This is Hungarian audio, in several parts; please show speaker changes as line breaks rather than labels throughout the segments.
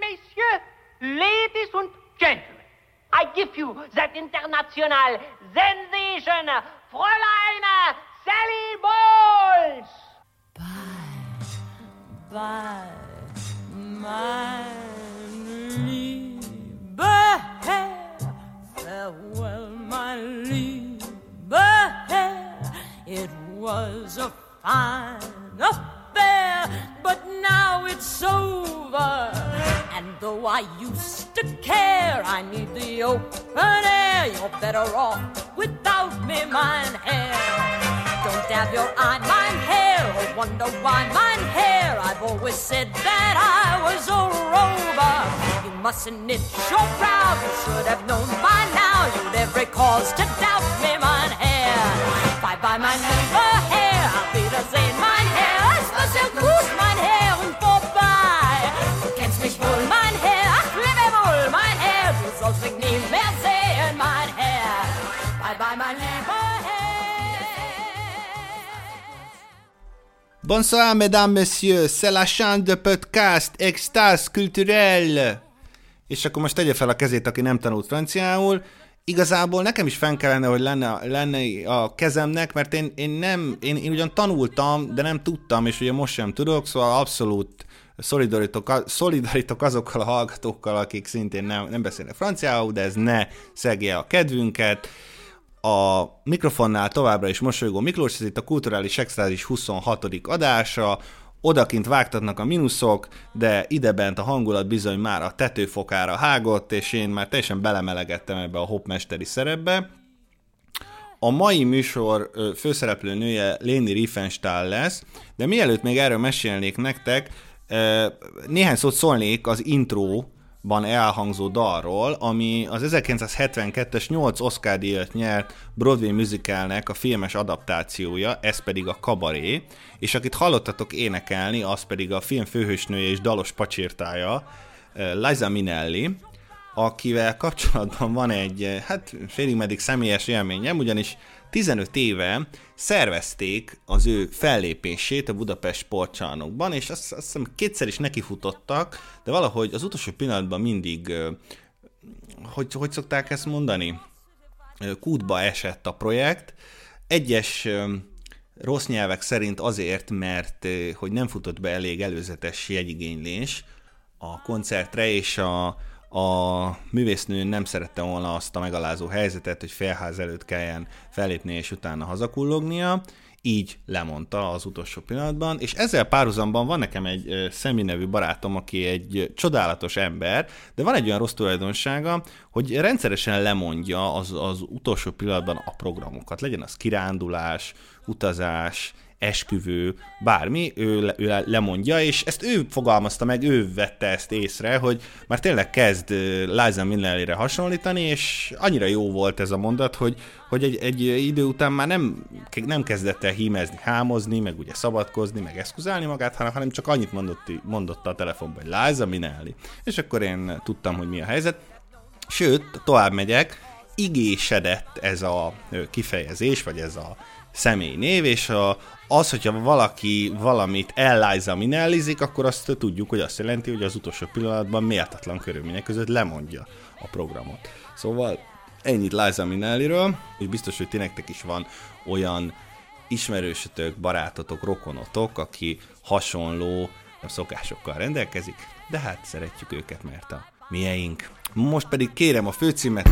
messieurs, ladies and gentlemen, I give you that international sensation, Fräulein Sally Bowles!
Bye, bye, my liebe farewell, my liebe it was a fine affair, but now it's over. And though I used to care, I need the open air. You're better off without me, mine hair. Don't dab your eye, mine hair, or wonder why mine hair. I've always said that I was a rover. You mustn't knit your brow, you should have known by now. You'd every cause to
Bonsoir, mesdames, messieurs, c'est la chaîne de podcast Extase Culturelle. És akkor most tegye fel a kezét, aki nem tanult franciául. Igazából nekem is fenn kellene, hogy lenne, lenne a kezemnek, mert én, én nem, én, én ugyan tanultam, de nem tudtam, és ugye most sem tudok, szóval abszolút szolidaritok, szolidaritok azokkal a hallgatókkal, akik szintén nem, nem beszélnek franciául, de ez ne szegje a kedvünket. A mikrofonnál továbbra is mosolygó Miklós, ez itt a Kulturális Extrázis 26. adása, odakint vágtatnak a mínuszok, de idebent a hangulat bizony már a tetőfokára hágott, és én már teljesen belemelegettem ebbe a hopmesteri szerepbe. A mai műsor főszereplő nője Léni Riefenstahl lesz, de mielőtt még erről mesélnék nektek, néhány szót szólnék az intro ban elhangzó dalról, ami az 1972-es 8 Oscar díjat nyert Broadway musicalnek a filmes adaptációja, ez pedig a Kabaré, és akit hallottatok énekelni, az pedig a film főhősnője és dalos pacsirtája, Liza Minnelli, akivel kapcsolatban van egy, hát félig meddig személyes élményem, ugyanis 15 éve szervezték az ő fellépését a Budapest sportcsarnokban, és azt, azt hiszem kétszer is nekifutottak, de valahogy az utolsó pillanatban mindig, hogy, hogy szokták ezt mondani, kútba esett a projekt. Egyes rossz nyelvek szerint azért, mert hogy nem futott be elég előzetes jegyigénylés a koncertre, és a, a művésznő nem szerette volna azt a megalázó helyzetet, hogy felház előtt kelljen fellépni és utána hazakullognia, így lemondta az utolsó pillanatban, és ezzel párhuzamban van nekem egy Szemi nevű barátom, aki egy csodálatos ember, de van egy olyan rossz tulajdonsága, hogy rendszeresen lemondja az, az utolsó pillanatban a programokat. Legyen az kirándulás, utazás, esküvő, bármi, ő, ő lemondja, és ezt ő fogalmazta meg, ő vette ezt észre, hogy már tényleg kezd Liza Minnelli-re hasonlítani, és annyira jó volt ez a mondat, hogy, hogy egy, egy idő után már nem, nem kezdett el hímezni, hámozni, meg ugye szabadkozni, meg eszkuzálni magát, hanem, hanem csak annyit mondott, mondott a telefonban, hogy Liza Minnelli. És akkor én tudtam, hogy mi a helyzet. Sőt, tovább megyek, igésedett ez a kifejezés, vagy ez a személy név, és a, az, hogyha valaki valamit Eliza minellizik, akkor azt tudjuk, hogy azt jelenti, hogy az utolsó pillanatban méltatlan körülmények között lemondja a programot. Szóval ennyit Liza Minnelliről, és biztos, hogy ti nektek is van olyan ismerősötök, barátotok, rokonotok, aki hasonló szokásokkal rendelkezik, de hát szeretjük őket, mert a mieink. Most pedig kérem a főcímet.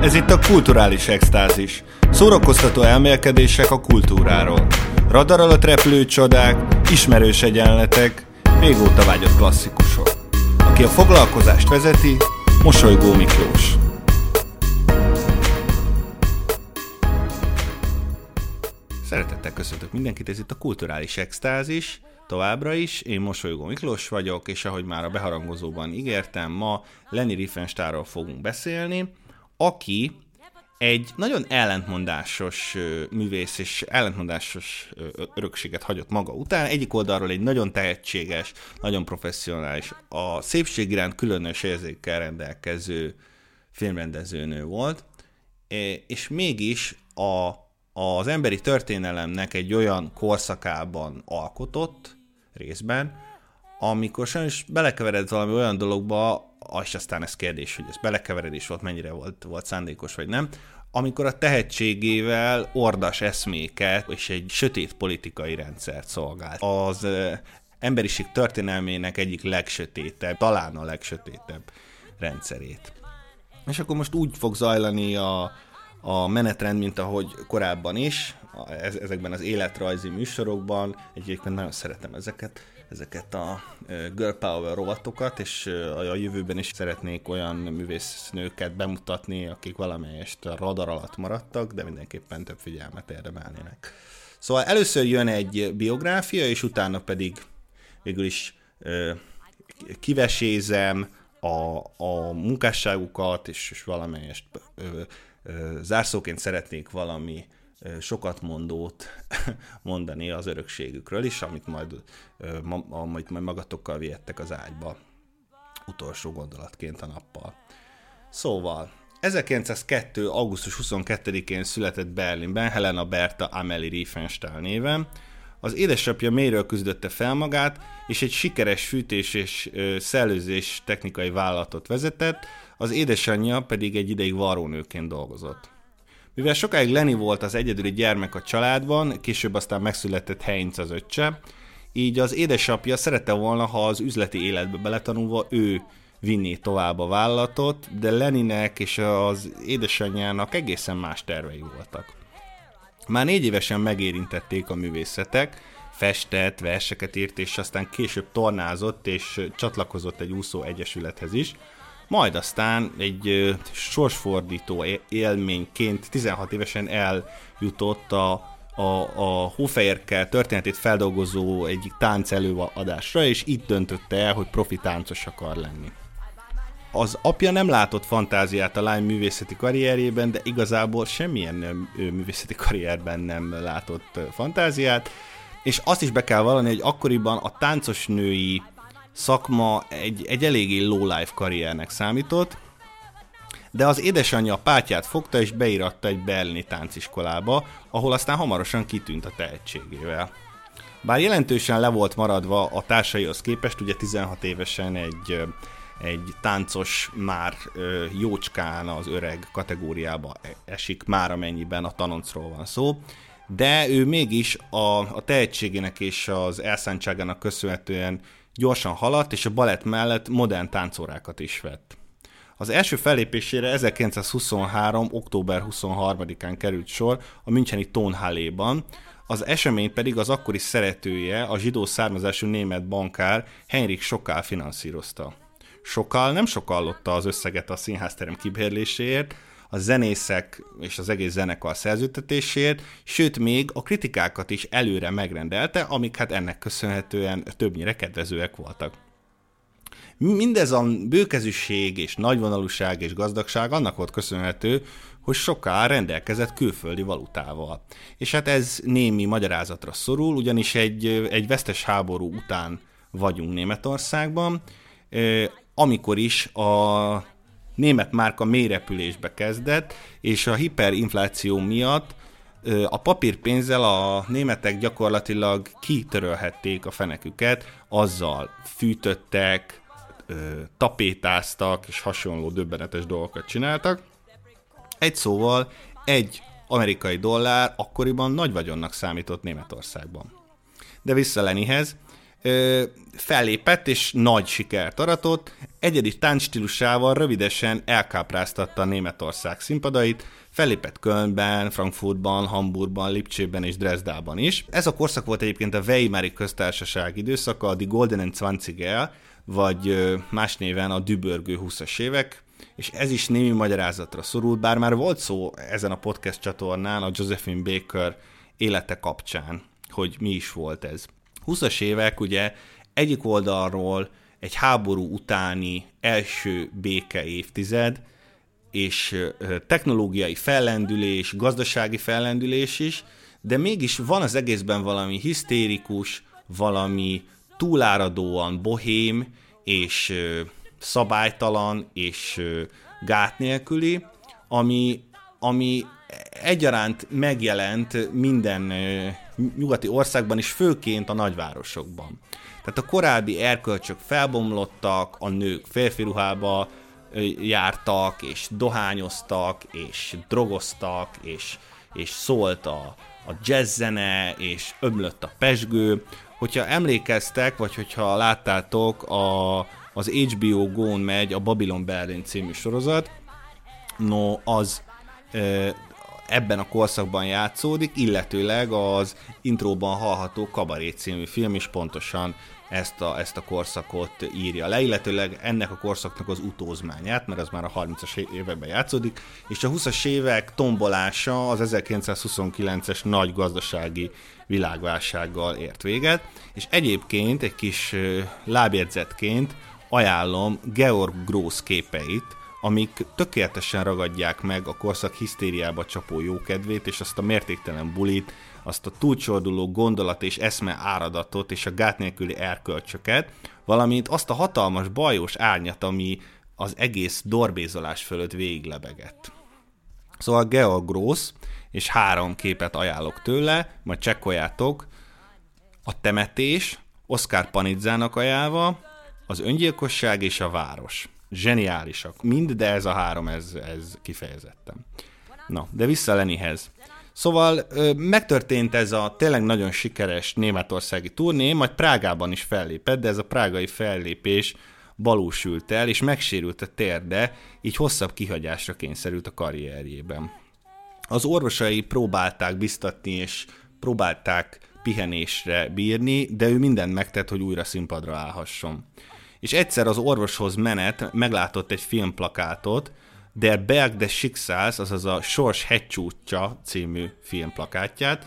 Ez itt a kulturális extázis. Szórakoztató elmélkedések a kultúráról. Radar alatt repülő csodák, ismerős egyenletek, régóta vágyott klasszikusok. Aki a foglalkozást vezeti, Mosolygó Miklós. Szeretettel köszöntök mindenkit, ez itt a Kulturális Extázis, továbbra is. Én Mosolygó Miklós vagyok, és ahogy már a beharangozóban ígértem, ma Lenny Riefenstahlról fogunk beszélni, aki egy nagyon ellentmondásos művész és ellentmondásos örökséget hagyott maga után. Egyik oldalról egy nagyon tehetséges, nagyon professzionális, a szépség iránt különös érzékkel rendelkező filmrendezőnő volt, és mégis a, az emberi történelemnek egy olyan korszakában alkotott részben, amikor sajnos belekeveredett valami olyan dologba, és aztán ez kérdés, hogy ez belekeveredés volt, mennyire volt, volt szándékos vagy nem, amikor a tehetségével ordas eszméket és egy sötét politikai rendszert szolgált. Az emberiség történelmének egyik legsötétebb, talán a legsötétebb rendszerét. És akkor most úgy fog zajlani a, a menetrend, mint ahogy korábban is, ezekben az életrajzi műsorokban. Egyébként nagyon szeretem ezeket, ezeket a Girl Power rovatokat, és a jövőben is szeretnék olyan művésznőket bemutatni, akik valamelyest a radar alatt maradtak, de mindenképpen több figyelmet érdemelnének. Szóval először jön egy biográfia, és utána pedig végül is kivesézem a, a munkásságukat, és, és valamelyest ö, ö, zárszóként szeretnék valami sokat mondót mondani az örökségükről is, amit majd, amit majd magatokkal vihettek az ágyba utolsó gondolatként a nappal. Szóval, 1902. augusztus 22-én született Berlinben Helena Berta Amelie Riefenstahl néven. Az édesapja mélyről küzdötte fel magát, és egy sikeres fűtés és szellőzés technikai vállalatot vezetett, az édesanyja pedig egy ideig varrónőként dolgozott. Mivel sokáig Lenny volt az egyedüli gyermek a családban, később aztán megszületett Heinz az öccse, így az édesapja szerette volna, ha az üzleti életbe beletanulva ő vinné tovább a vállalatot, de Leninek és az édesanyjának egészen más tervei voltak. Már négy évesen megérintették a művészetek, festett, verseket írt, és aztán később tornázott és csatlakozott egy úszó egyesülethez is, majd aztán egy sorsfordító élményként 16 évesen eljutott a, a, a Hófehérke történetét feldolgozó egyik tánc előadásra, és itt döntötte el, hogy profi táncos akar lenni. Az apja nem látott fantáziát a lány művészeti karrierjében, de igazából semmilyen művészeti karrierben nem látott fantáziát, és azt is be kell vallani, hogy akkoriban a táncos női szakma egy, egy eléggé low-life karriernek számított, de az édesanyja a pátját fogta és beíratta egy berlini tánciskolába, ahol aztán hamarosan kitűnt a tehetségével. Bár jelentősen le volt maradva a társaihoz képest, ugye 16 évesen egy, egy táncos már jócskán az öreg kategóriába esik, már amennyiben a tanoncról van szó, de ő mégis a, a tehetségének és az elszántságának köszönhetően gyorsan haladt, és a balett mellett modern táncórákat is vett. Az első fellépésére 1923. október 23-án került sor a Müncheni Tonhalléban, az esemény pedig az akkori szeretője, a zsidó származású német bankár Henrik Sokál finanszírozta. Sokál nem sokallotta az összeget a színházterem kibérléséért, a zenészek és az egész zenekar szerződtetésért, sőt még a kritikákat is előre megrendelte, amik hát ennek köszönhetően többnyire kedvezőek voltak. Mindez a bőkezűség és nagyvonalúság és gazdagság annak volt köszönhető, hogy soká rendelkezett külföldi valutával. És hát ez némi magyarázatra szorul, ugyanis egy, egy vesztes háború után vagyunk Németországban, amikor is a német márka mélyrepülésbe kezdett, és a hiperinfláció miatt a papírpénzzel a németek gyakorlatilag kitörölhették a feneküket, azzal fűtöttek, tapétáztak és hasonló döbbenetes dolgokat csináltak. Egy szóval egy amerikai dollár akkoriban nagy vagyonnak számított Németországban. De vissza Lenihez, fellépett és nagy sikert aratott, egyedi táncstílusával rövidesen elkápráztatta Németország színpadait, fellépett Kölnben, Frankfurtban, Hamburgban, Lipcsében és Dresdában is. Ez a korszak volt egyébként a Weimari köztársaság időszaka, a Die Goldenen Zwanziger, vagy más néven a dübörgő 20-as évek, és ez is némi magyarázatra szorul, bár már volt szó ezen a podcast csatornán a Josephine Baker élete kapcsán, hogy mi is volt ez. 20-as évek ugye egyik oldalról egy háború utáni első béke évtized, és technológiai fellendülés, gazdasági fellendülés is, de mégis van az egészben valami hisztérikus, valami túláradóan bohém, és szabálytalan, és gát nélküli, ami, ami egyaránt megjelent minden nyugati országban, és főként a nagyvárosokban. Tehát a korábbi erkölcsök felbomlottak, a nők férfi ruhába jártak, és dohányoztak, és drogoztak, és, és szólt a, a jazzzene, és ömlött a pesgő. Hogyha emlékeztek, vagy hogyha láttátok, a, az HBO Go-n megy a Babylon Berlin című sorozat, no, az ebben a korszakban játszódik, illetőleg az intróban hallható Kabaré című film is pontosan ezt a, ezt a korszakot írja le, illetőleg ennek a korszaknak az utózmányát, mert az már a 30-as években játszódik, és a 20-as évek tombolása az 1929-es nagy gazdasági világválsággal ért véget, és egyébként egy kis lábjegyzetként ajánlom Georg Gross képeit, amik tökéletesen ragadják meg a korszak hisztériába csapó jókedvét, és azt a mértéktelen bulit, azt a túlcsorduló gondolat és eszme áradatot és a gát nélküli erkölcsöket, valamint azt a hatalmas bajos árnyat, ami az egész dorbézolás fölött végiglebegett. Szóval Georg Gross, és három képet ajánlok tőle, majd csekkoljátok. A temetés, Oscar Panizzának ajánlva, az öngyilkosság és a város. Zseniálisak. Mind, de ez a három, ez, ez kifejezettem. Na, de vissza Lenihez. Szóval megtörtént ez a tényleg nagyon sikeres németországi turné, majd Prágában is fellépett, de ez a prágai fellépés balúsült el, és megsérült a térde, így hosszabb kihagyásra kényszerült a karrierjében. Az orvosai próbálták biztatni, és próbálták pihenésre bírni, de ő mindent megtett, hogy újra színpadra állhasson. És egyszer az orvoshoz menet meglátott egy filmplakátot, Der Berg des Schicksals, azaz a Sors hegycsútja című filmplakátját.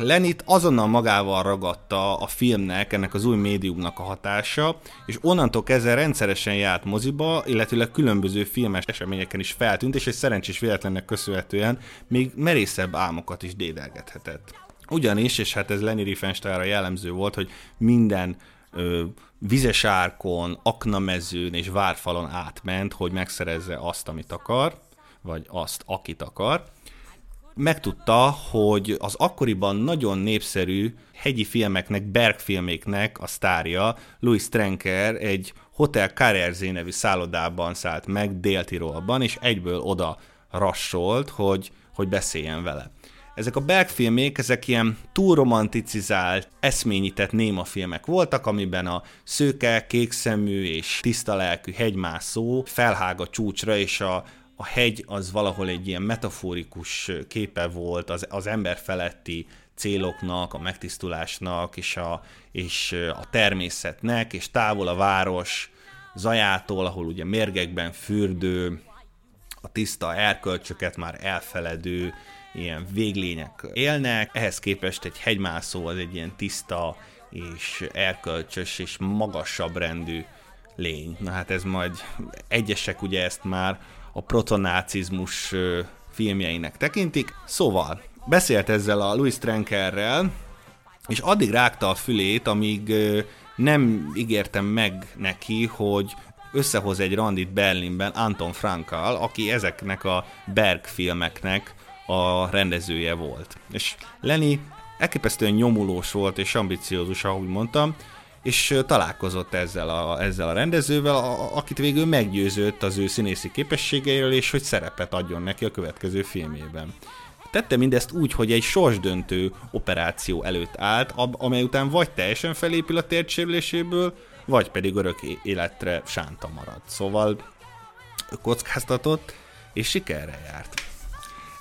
Lenit azonnal magával ragadta a filmnek, ennek az új médiumnak a hatása, és onnantól kezdve rendszeresen járt moziba, illetőleg különböző filmes eseményeken is feltűnt, és egy szerencsés véletlennek köszönhetően még merészebb álmokat is dédelgethetett. Ugyanis, és hát ez Lenny Riefenstahlra jellemző volt, hogy minden ö, vizes árkon, aknamezőn és várfalon átment, hogy megszerezze azt, amit akar, vagy azt, akit akar. Megtudta, hogy az akkoriban nagyon népszerű hegyi filmeknek, bergfilméknek a sztárja, Louis Trenker egy Hotel Carrerzé nevű szállodában szállt meg Dél-Tirolban, és egyből oda rassolt, hogy, hogy beszéljen vele. Ezek a bergfilmek, ezek ilyen túl romanticizált, eszményített néma filmek voltak, amiben a szőke, kékszemű és tiszta lelkű hegymászó felhág a csúcsra, és a, a hegy az valahol egy ilyen metaforikus képe volt az, az ember feletti céloknak, a megtisztulásnak, és a, és a természetnek, és távol a város zajától, ahol ugye mérgekben fürdő, a tiszta erkölcsöket már elfeledő ilyen véglények élnek, ehhez képest egy hegymászó az egy ilyen tiszta és erkölcsös és magasabb rendű lény. Na hát ez majd egyesek ugye ezt már a protonácizmus filmjeinek tekintik. Szóval beszélt ezzel a Louis Trenkerrel, és addig rágta a fülét, amíg nem ígértem meg neki, hogy összehoz egy randit Berlinben Anton Frankkal, aki ezeknek a Berg filmeknek a rendezője volt. És Lenny elképesztően nyomulós volt és ambiciózus, ahogy mondtam, és találkozott ezzel a, ezzel a rendezővel, a, akit végül meggyőzött az ő színészi képességeiről, és hogy szerepet adjon neki a következő filmében. Tette mindezt úgy, hogy egy sorsdöntő operáció előtt állt, amely után vagy teljesen felépül a térdsérüléséből, vagy pedig örök életre sánta marad. Szóval kockáztatott, és sikerre járt.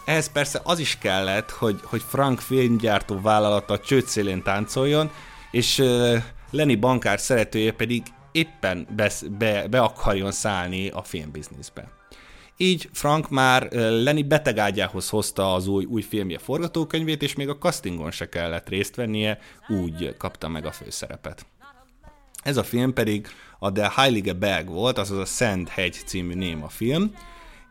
Ehhez persze az is kellett, hogy, hogy Frank filmgyártó vállalata csőd szélén táncoljon, és uh, Lenny bankár szeretője pedig éppen be, be, be akarjon szállni a filmbizniszbe. Így Frank már Lenny betegágyához hozta az új, új filmje forgatókönyvét, és még a castingon se kellett részt vennie, úgy kapta meg a főszerepet. Ez a film pedig a The Heilige Berg volt, azaz a Szent Hegy című néma film,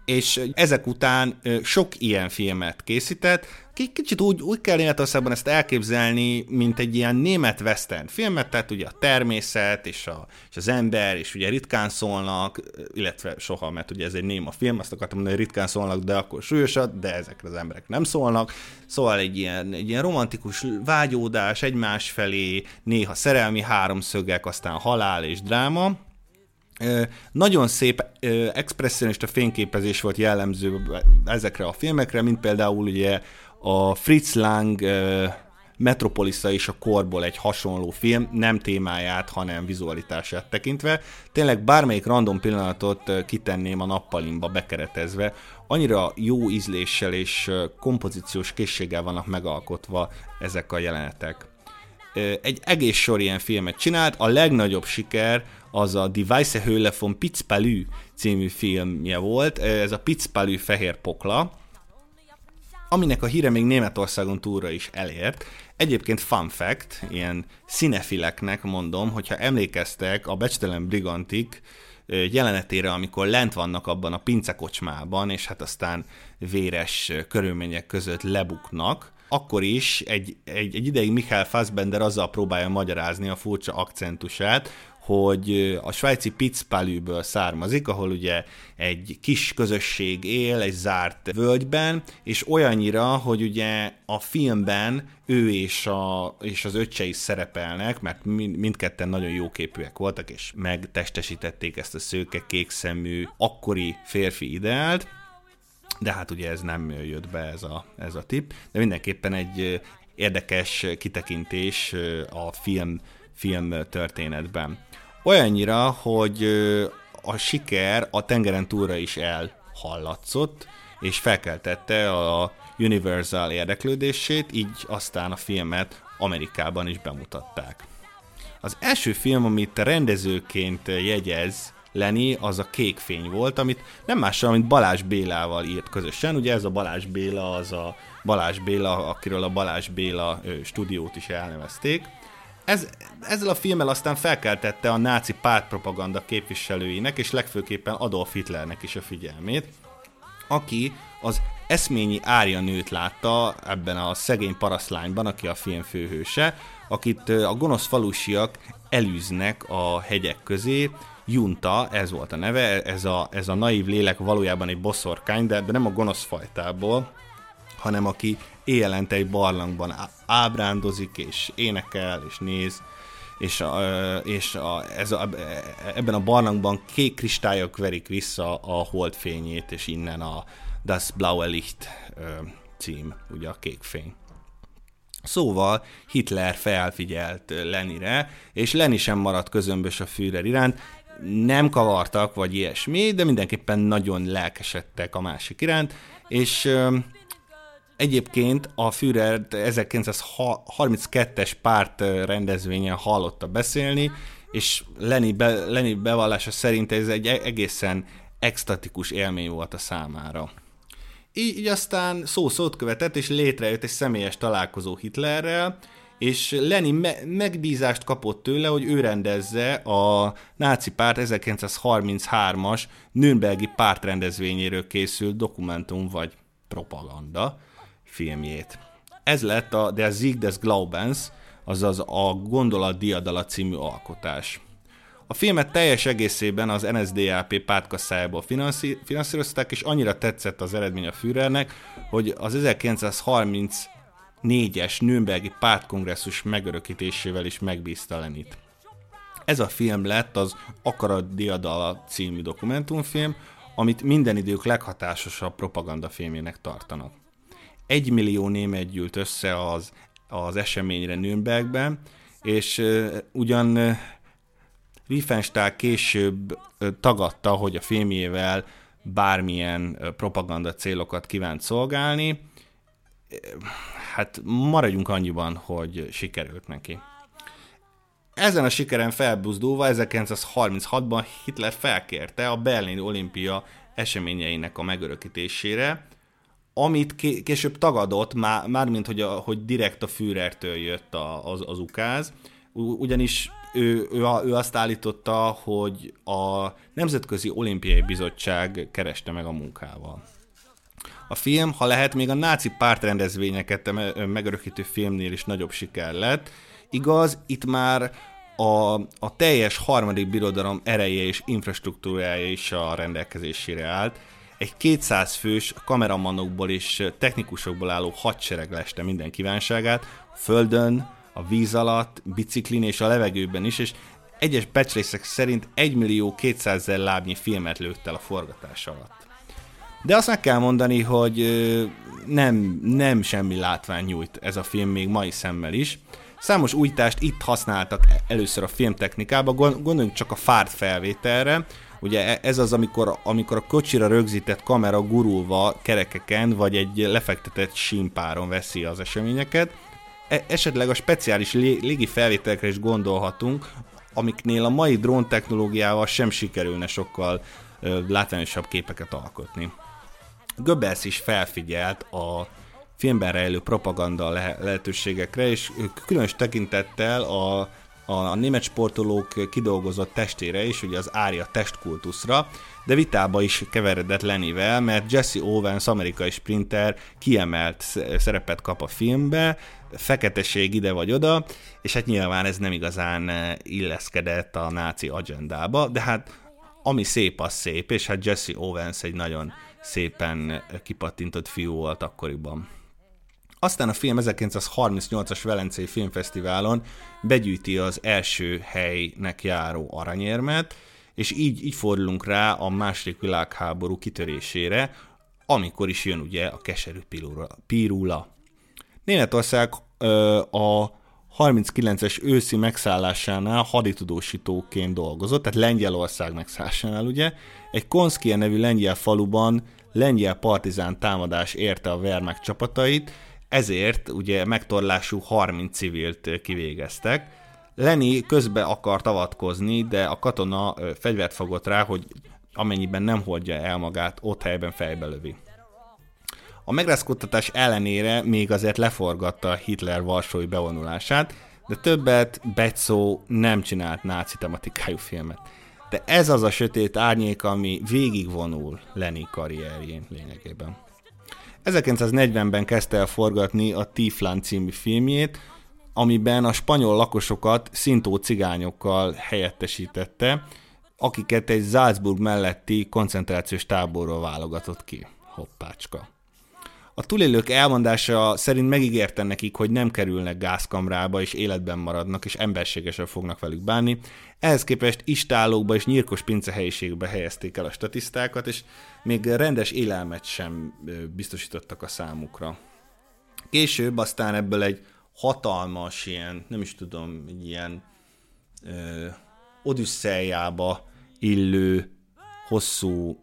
és ezek után sok ilyen filmet készített. Kicsit úgy, úgy kell Németországban ezt elképzelni, mint egy ilyen német western filmet, tehát ugye a természet és, a, és az ember, és ugye ritkán szólnak, illetve soha, mert ugye ez egy néma film, azt akartam mondani, hogy ritkán szólnak, de akkor súlyosat, de ezekre az emberek nem szólnak. Szóval egy ilyen, egy ilyen romantikus vágyódás egymás felé, néha szerelmi háromszögek, aztán halál és dráma, nagyon szép expressionista fényképezés volt jellemző ezekre a filmekre, mint például ugye a Fritz Lang Metropolisa is a korból egy hasonló film, nem témáját, hanem vizualitását tekintve. Tényleg bármelyik random pillanatot kitenném a nappalimba bekeretezve, annyira jó ízléssel és kompozíciós készséggel vannak megalkotva ezek a jelenetek. Egy egész sor ilyen filmet csinált, a legnagyobb siker az a Weisse Höhle von Pitzpalü című filmje volt, ez a Pitzpalü fehér pokla, aminek a híre még Németországon túlra is elért. Egyébként fun fact, ilyen színefileknek mondom, hogyha emlékeztek a Becstelen Brigantik jelenetére, amikor lent vannak abban a pincekocsmában, és hát aztán véres körülmények között lebuknak, akkor is egy, egy, egy ideig Michael Fassbender azzal próbálja magyarázni a furcsa akcentusát, hogy a svájci Pitzpalűből származik, ahol ugye egy kis közösség él egy zárt völgyben, és olyannyira, hogy ugye a filmben ő és, a, és az öccse is szerepelnek, mert mind, mindketten nagyon jóképűek voltak, és megtestesítették ezt a szőke, kékszemű, akkori férfi ideált, de hát ugye ez nem jött be ez a, ez a tip, de mindenképpen egy érdekes kitekintés a film, film történetben. Olyannyira, hogy a siker a tengeren túlra is elhallatszott, és felkeltette a Universal érdeklődését, így aztán a filmet Amerikában is bemutatták. Az első film, amit rendezőként jegyez Lenny, az a Kékfény volt, amit nem mással, mint Balázs Bélával írt közösen. Ugye ez a Balázs Béla, az a Balázs Béla, akiről a Balázs Béla stúdiót is elnevezték. Ez, ezzel a filmmel aztán felkeltette a náci pártpropaganda képviselőinek, és legfőképpen Adolf Hitlernek is a figyelmét, aki az eszményi Árja nőt látta ebben a szegény paraszlányban, aki a film főhőse, akit a gonosz falusiak elűznek a hegyek közé, Junta, ez volt a neve, ez a, ez a naív lélek valójában egy boszorkány, de, de nem a gonosz fajtából, hanem aki éjjelente egy barlangban ábrándozik, és énekel, és néz, és, a, és a, ez a, ebben a barlangban kék kristályok verik vissza a holdfényét, és innen a Das Blaue Licht cím, ugye a kék fény. Szóval Hitler felfigyelt Lenire, és Leni sem maradt közömbös a Führer iránt, nem kavartak, vagy ilyesmi, de mindenképpen nagyon lelkesedtek a másik iránt, és Egyébként a Führer 1932-es párt rendezvényen hallotta beszélni, és Lenny, be, Lenny bevallása szerint ez egy e-, egészen extatikus élmény volt a számára. Így, így aztán szó szót követett, és létrejött egy személyes találkozó Hitlerrel, és Lenny me- megbízást kapott tőle, hogy ő rendezze a náci párt 1933-as Nürnbergi pártrendezvényéről készült dokumentum vagy propaganda, filmjét. Ez lett a Der Sieg des Glaubens, azaz a Gondolat Diadala című alkotás. A filmet teljes egészében az NSDAP pártkasszájából finanszírozták, és annyira tetszett az eredmény a Führernek, hogy az 1934-es Nürnbergi pártkongresszus megörökítésével is megbízta Lenit. Ez a film lett az Akarat Diadala című dokumentumfilm, amit minden idők leghatásosabb propagandafilmének tartanak egy millió német gyűlt össze az, az eseményre Nürnbergben, és uh, ugyan uh, Riefenstahl később uh, tagadta, hogy a filmjével bármilyen uh, propaganda célokat kívánt szolgálni, hát maradjunk annyiban, hogy sikerült neki. Ezen a sikeren felbuzdulva 1936-ban Hitler felkérte a Berlin olimpia eseményeinek a megörökítésére, amit később tagadott, már, mármint hogy, a, hogy direkt a Führertől jött a, az, az ukáz, ugyanis ő, ő, ő azt állította, hogy a Nemzetközi Olimpiai Bizottság kereste meg a munkával. A film, ha lehet, még a náci pártrendezvényeket megörökítő filmnél is nagyobb siker lett. Igaz, itt már a, a teljes harmadik birodalom ereje és infrastruktúrája is a rendelkezésére állt. Egy 200 fős kameramanokból és technikusokból álló hadsereg leste minden kívánságát, földön, a víz alatt, biciklin és a levegőben is, és egyes becslések szerint 1 millió 200 ezer lábnyi filmet lőtt el a forgatás alatt. De azt meg kell mondani, hogy nem, nem semmi látvány nyújt ez a film még mai szemmel is. Számos újítást itt használtak először a filmtechnikába, gondoljunk csak a fárt felvételre, Ugye e, ez az, amikor, amikor a kocsira rögzített kamera gurulva kerekeken, vagy egy lefektetett símpáron veszi az eseményeket. E- esetleg a speciális légi felvételekre is gondolhatunk, amiknél a mai drón technológiával sem sikerülne sokkal látványosabb képeket alkotni. Goebbels is felfigyelt a filmben rejlő propaganda lehetőségekre, és különös tekintettel a, a, a német sportolók kidolgozott testére is, ugye az ária testkultuszra, de vitába is keveredett Lenivel, mert Jesse Owens, amerikai sprinter kiemelt szerepet kap a filmbe, feketeség ide vagy oda, és hát nyilván ez nem igazán illeszkedett a náci agendába, de hát ami szép, az szép, és hát Jesse Owens egy nagyon szépen kipattintott fiú volt akkoriban. Aztán a film 1938-as Velencei Filmfesztiválon begyűjti az első helynek járó aranyérmet, és így, így fordulunk rá a második világháború kitörésére, amikor is jön ugye a keserű pirula. Németország ö, a 39-es őszi megszállásánál haditudósítóként dolgozott, tehát Lengyelország megszállásánál ugye, egy Konszkia nevű lengyel faluban lengyel partizán támadás érte a Wehrmacht csapatait, ezért ugye megtorlású 30 civilt kivégeztek. Leni közbe akart avatkozni, de a katona fegyvert fogott rá, hogy amennyiben nem hordja el magát, ott helyben fejbe lövi. A megrázkodtatás ellenére még azért leforgatta Hitler varsói bevonulását, de többet Betszó nem csinált náci tematikájú filmet. De ez az a sötét árnyék, ami végigvonul Lenny karrierjén lényegében. 1940-ben kezdte el forgatni a Tiflan című filmjét, amiben a spanyol lakosokat szintó cigányokkal helyettesítette, akiket egy Salzburg melletti koncentrációs táborról válogatott ki. Hoppácska. A túlélők elmondása szerint megígérte nekik, hogy nem kerülnek gázkamrába, és életben maradnak, és emberségesen fognak velük bánni. Ehhez képest istálókba és nyírkos pincehelyiségbe helyezték el a statisztákat, és még rendes élelmet sem biztosítottak a számukra. Később aztán ebből egy hatalmas ilyen, nem is tudom, egy ilyen ö, odüsszeljába illő, hosszú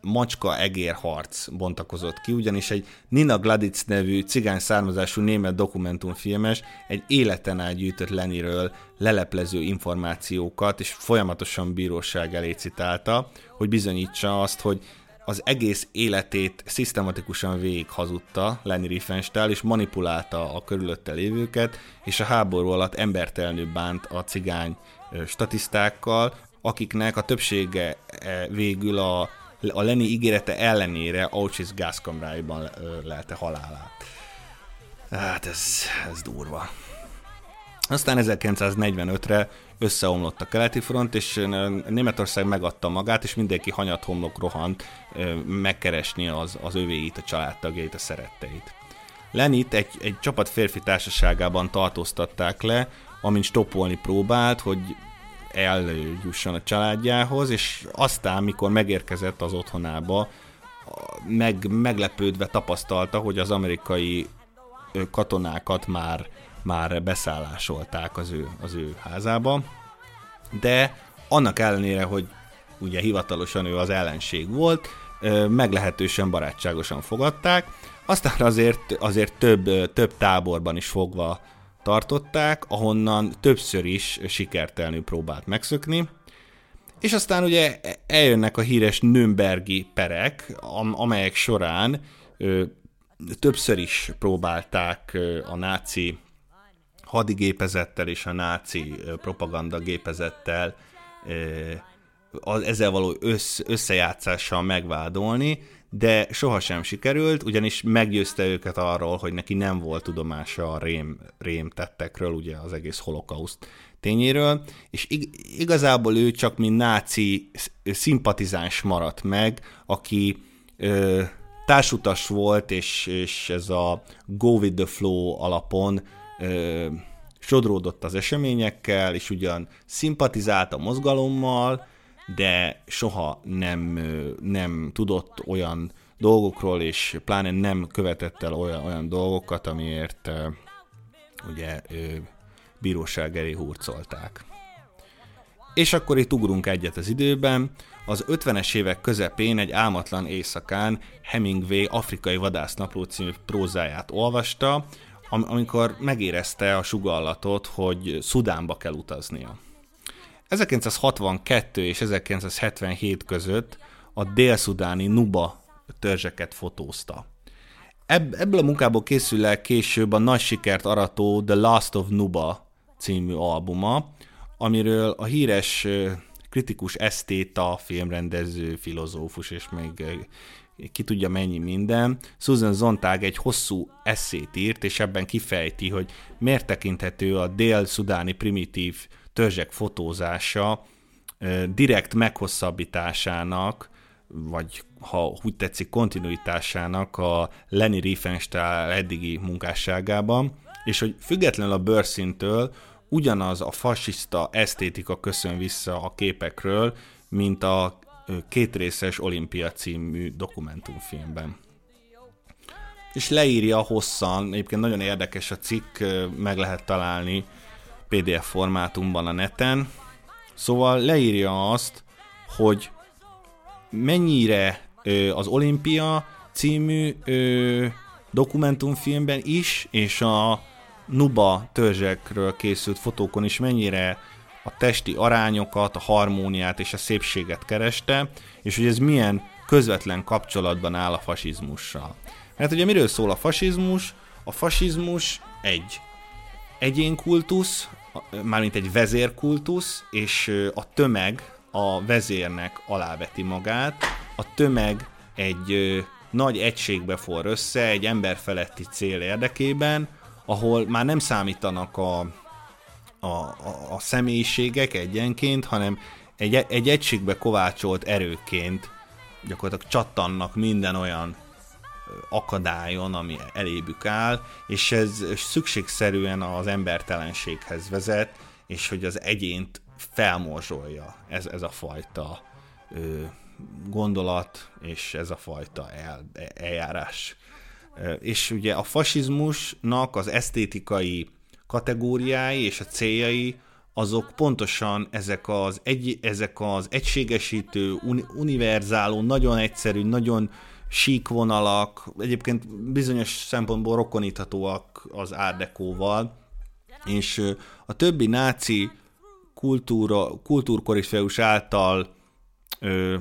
macska-egér harc bontakozott ki, ugyanis egy Nina Gladitz nevű cigány származású német dokumentumfilmes egy életen át gyűjtött Leniről leleplező információkat, és folyamatosan bíróság elé citálta, hogy bizonyítsa azt, hogy az egész életét szisztematikusan végig hazudta Lenny Riefenstahl, és manipulálta a körülötte lévőket, és a háború alatt embertelenül bánt a cigány statisztákkal, akiknek a többsége végül a a Lenny ígérete ellenére Auschwitz gázkamráiban lelte halálát. Hát ez, ez durva. Aztán 1945-re összeomlott a keleti front, és Németország megadta magát, és mindenki hanyat homlok rohant megkeresni az, az övéit, a családtagjait, a szeretteit. Lenit egy, egy csapat férfi társaságában tartóztatták le, amint stoppolni próbált, hogy eljusson a családjához, és aztán, mikor megérkezett az otthonába, meg, meglepődve tapasztalta, hogy az amerikai katonákat már, már beszállásolták az ő, az ő házába, de annak ellenére, hogy ugye hivatalosan ő az ellenség volt, meglehetősen barátságosan fogadták, aztán azért, azért több, több táborban is fogva tartották, ahonnan többször is sikertelnül próbált megszökni, és aztán ugye eljönnek a híres Nürnbergi perek, amelyek során többször is próbálták a náci hadigépezettel és a náci propaganda gépezettel az ezzel való össz, összejátszással megvádolni, de sohasem sikerült, ugyanis meggyőzte őket arról, hogy neki nem volt tudomása a rém, rém tettekről, ugye az egész holokauszt tényéről, és igazából ő csak mint náci szimpatizáns maradt meg, aki ö, társutas volt, és, és ez a go with the flow alapon ö, sodródott az eseményekkel, és ugyan szimpatizált a mozgalommal, de soha nem, nem tudott olyan dolgokról, és pláne nem követett el olyan, olyan dolgokat, amiért ugye bíróság elé hurcolták. És akkor itt ugrunk egyet az időben, az 50-es évek közepén egy álmatlan éjszakán Hemingway Afrikai Vadásznapló című prózáját olvasta, am- amikor megérezte a sugallatot, hogy Szudánba kell utaznia. 1962 és 1977 között a dél-szudáni Nuba törzseket fotózta. Ebb- ebből a munkából készül el később a nagy sikert arató The Last of Nuba című albuma, amiről a híres kritikus esztéta, filmrendező, filozófus és még ki tudja mennyi minden. Susan Zontag egy hosszú eszét írt, és ebben kifejti, hogy miért tekinthető a dél-szudáni primitív törzsek fotózása direkt meghosszabbításának, vagy ha úgy tetszik, kontinuitásának a Lenny Riefenstahl eddigi munkásságában, és hogy függetlenül a bőrszintől ugyanaz a fasiszta esztétika köszön vissza a képekről, mint a kétrészes Olimpia című dokumentumfilmben. És leírja hosszan, egyébként nagyon érdekes a cikk, meg lehet találni PDF formátumban a neten, szóval leírja azt, hogy mennyire az Olimpia című dokumentumfilmben is, és a Nuba törzsekről készült fotókon is mennyire a testi arányokat, a harmóniát és a szépséget kereste, és hogy ez milyen közvetlen kapcsolatban áll a fasizmussal. Mert ugye miről szól a fasizmus? A fasizmus egy egyénkultusz, mármint egy vezérkultusz, és a tömeg a vezérnek aláveti magát, a tömeg egy nagy egységbe for össze, egy emberfeletti cél érdekében, ahol már nem számítanak a, a, a, a személyiségek egyenként, hanem egy, egy egységbe kovácsolt erőként gyakorlatilag csattannak minden olyan akadályon, ami elébük áll, és ez szükségszerűen az embertelenséghez vezet, és hogy az egyént felmorzsolja ez, ez a fajta ö, gondolat, és ez a fajta el, eljárás. És ugye a fasizmusnak az esztétikai kategóriái és a céljai azok pontosan ezek az, egy, ezek az egységesítő, univerzáló, nagyon egyszerű, nagyon sík vonalak, egyébként bizonyos szempontból rokoníthatóak az árdekóval, és a többi náci kultúra, kultúrkorifeus által ö,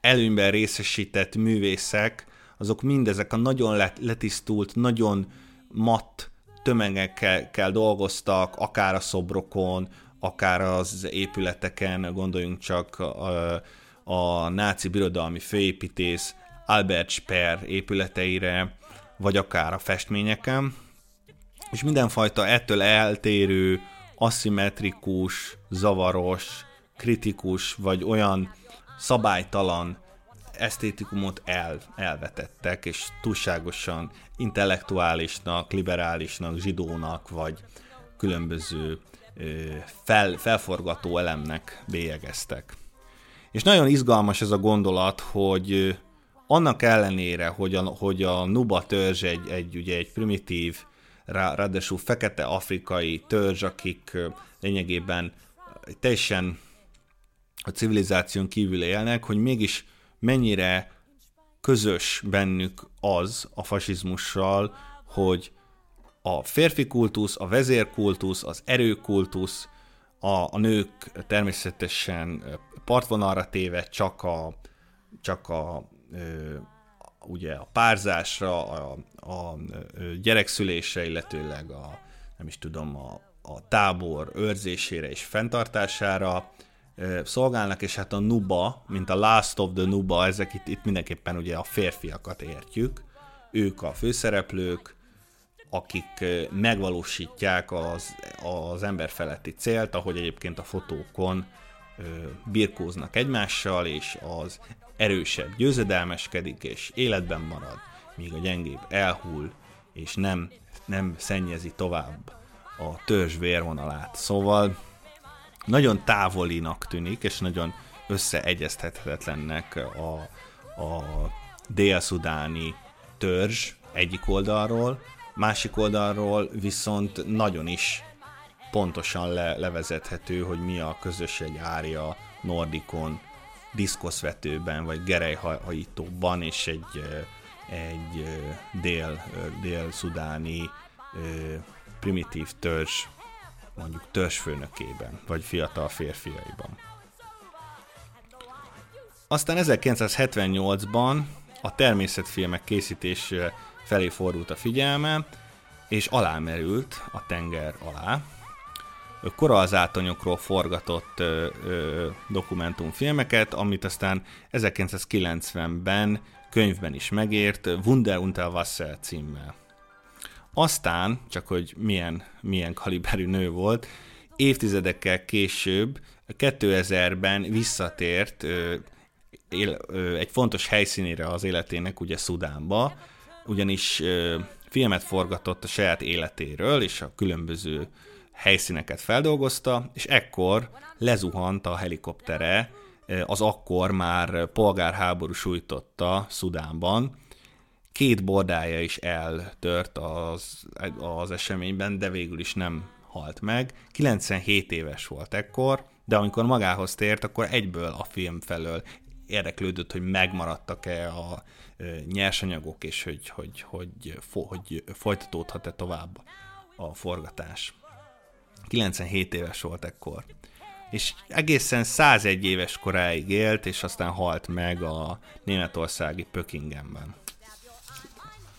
előnyben részesített művészek, azok mindezek a nagyon letisztult, nagyon matt tömegekkel dolgoztak, akár a szobrokon, akár az épületeken, gondoljunk csak a, a náci birodalmi főépítész Albert Speer épületeire, vagy akár a festményeken, és mindenfajta ettől eltérő, aszimmetrikus, zavaros, kritikus, vagy olyan szabálytalan esztétikumot el, elvetettek, és túlságosan intellektuálisnak, liberálisnak, zsidónak, vagy különböző fel, felforgató elemnek bélyegeztek. És nagyon izgalmas ez a gondolat, hogy annak ellenére, hogy a, hogy a Nuba törzs egy, egy, ugye egy primitív, rá, ráadásul fekete afrikai törzs, akik lényegében teljesen a civilizáción kívül élnek, hogy mégis mennyire közös bennük az a fasizmussal, hogy a férfi kultusz, a vezérkultusz, az erőkultusz, a, a nők természetesen partvonalra téve csak a, csak a ugye a párzásra, a, a gyerekszülésre, illetőleg a nem is tudom, a a tábor őrzésére és fenntartására szolgálnak, és hát a Nuba, mint a Last of the Nuba, ezek itt, itt mindenképpen ugye a férfiakat értjük, ők a főszereplők, akik megvalósítják az, az ember feletti célt, ahogy egyébként a fotókon birkóznak egymással, és az erősebb győzedelmeskedik, és életben marad, míg a gyengébb elhull, és nem, nem szennyezi tovább a törzs vérvonalát. Szóval nagyon távolinak tűnik, és nagyon összeegyeztethetetlennek a, a dél-szudáni törzs egyik oldalról, másik oldalról viszont nagyon is pontosan le, levezethető, hogy mi a közös egy ária Nordikon, diszkoszvetőben, vagy gerejhajítóban, és egy, egy dél, dél-szudáni primitív törzs, mondjuk törzsfőnökében, vagy fiatal férfiaiban. Aztán 1978-ban a természetfilmek készítése felé fordult a figyelme, és alámerült a tenger alá. Koralzátonyokról forgatott ö, ö, dokumentumfilmeket, amit aztán 1990-ben könyvben is megért, Wunder unter Wasser címmel. Aztán, csak hogy milyen, milyen kaliberű nő volt, évtizedekkel később, 2000-ben visszatért ö, él, ö, egy fontos helyszínére az életének, ugye Szudánba, ugyanis ö, filmet forgatott a saját életéről, és a különböző helyszíneket feldolgozta, és ekkor lezuhant a helikoptere, az akkor már polgárháború sújtotta Szudánban, két bordája is eltört az, az eseményben, de végül is nem halt meg. 97 éves volt ekkor, de amikor magához tért, akkor egyből a film felől érdeklődött, hogy megmaradtak-e a nyersanyagok, és hogy, hogy, hogy, hogy folytatódhat-e tovább a forgatás. 97 éves volt ekkor. És egészen 101 éves koráig élt, és aztán halt meg a németországi Pökingenben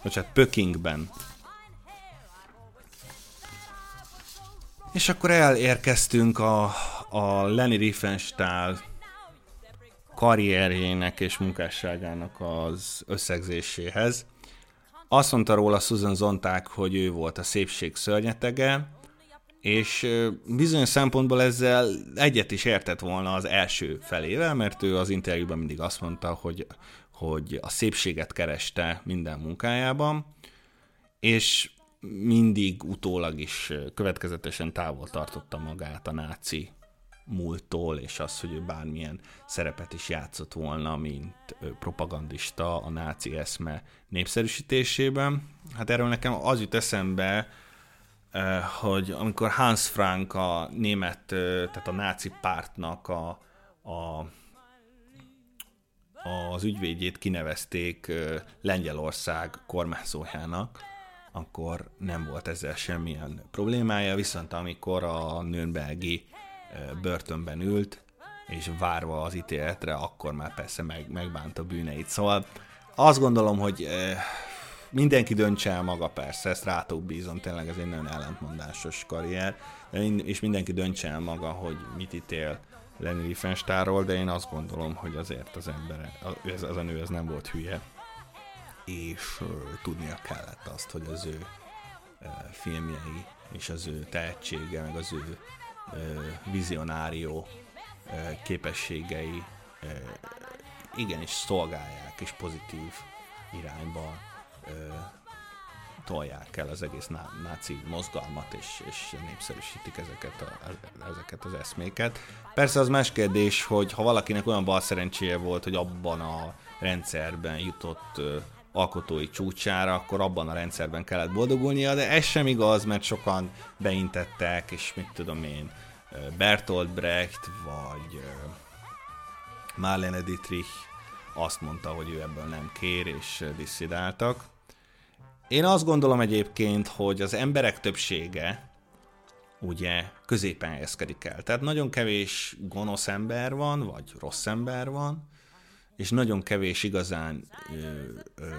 bocsánat, Pökingben. És akkor elérkeztünk a, a Lenny Riefenstahl karrierjének és munkásságának az összegzéséhez. Azt mondta róla Susan Zonták, hogy ő volt a szépség szörnyetege, és bizonyos szempontból ezzel egyet is értett volna az első felével, mert ő az interjúban mindig azt mondta, hogy hogy a szépséget kereste minden munkájában, és mindig utólag is következetesen távol tartotta magát a náci múlttól, és az, hogy ő bármilyen szerepet is játszott volna, mint propagandista a náci eszme népszerűsítésében. Hát erről nekem az jut eszembe, hogy amikor Hans Frank a német, tehát a náci pártnak a, a az ügyvédjét kinevezték Lengyelország kormányzójának, akkor nem volt ezzel semmilyen problémája, viszont amikor a Nürnbergi börtönben ült, és várva az ítéletre, akkor már persze meg, megbánta bűneit. Szóval azt gondolom, hogy mindenki döntse el maga persze, ezt rátok bízom, tényleg ez egy nagyon ellentmondásos karrier, és mindenki döntse el maga, hogy mit ítél Lenny Riefenstahlról, de én azt gondolom, hogy azért az ember, ez, az a nő az nem volt hülye, és uh, tudnia kellett azt, hogy az ő uh, filmjei és az ő tehetsége, meg az ő uh, vizionárió uh, képességei uh, igenis szolgálják és pozitív irányba uh, tolják el az egész náci mozgalmat, és, és népszerűsítik ezeket, a, ezeket az eszméket. Persze az más kérdés, hogy ha valakinek olyan bal szerencséje volt, hogy abban a rendszerben jutott alkotói csúcsára, akkor abban a rendszerben kellett boldogulnia, de ez sem igaz, mert sokan beintettek, és mit tudom én, Bertolt Brecht, vagy Marlene Dietrich azt mondta, hogy ő ebből nem kér, és disszidáltak. Én azt gondolom egyébként, hogy az emberek többsége ugye középen helyezkedik el. Tehát nagyon kevés gonosz ember van, vagy rossz ember van, és nagyon kevés igazán ö, ö,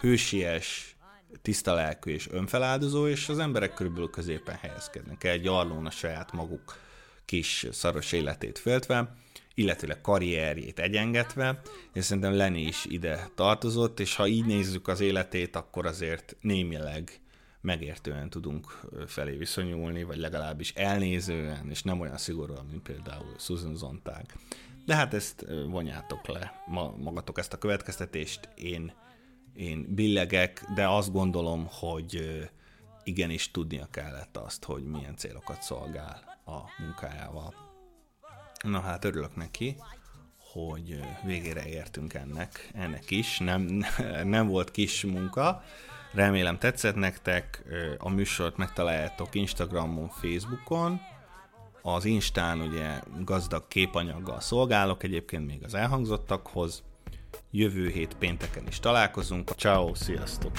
hősies, tiszta lelkű és önfeláldozó, és az emberek körülbelül középen helyezkednek el, egy a saját maguk kis szaros életét féltve, illetőleg karrierjét egyengetve, és szerintem Lenny is ide tartozott, és ha így nézzük az életét, akkor azért némileg megértően tudunk felé viszonyulni, vagy legalábbis elnézően, és nem olyan szigorúan, mint például Susan Zontag. De hát ezt vonjátok le ma, magatok ezt a következtetést, én, én billegek, de azt gondolom, hogy igenis tudnia kellett azt, hogy milyen célokat szolgál a munkájával. Na hát örülök neki, hogy végére értünk ennek, ennek is. Nem, nem volt kis munka. Remélem tetszett nektek. A műsort megtaláljátok Instagramon, Facebookon. Az Instán ugye gazdag képanyaggal szolgálok egyébként még az elhangzottakhoz. Jövő hét pénteken is találkozunk. Ciao, sziasztok!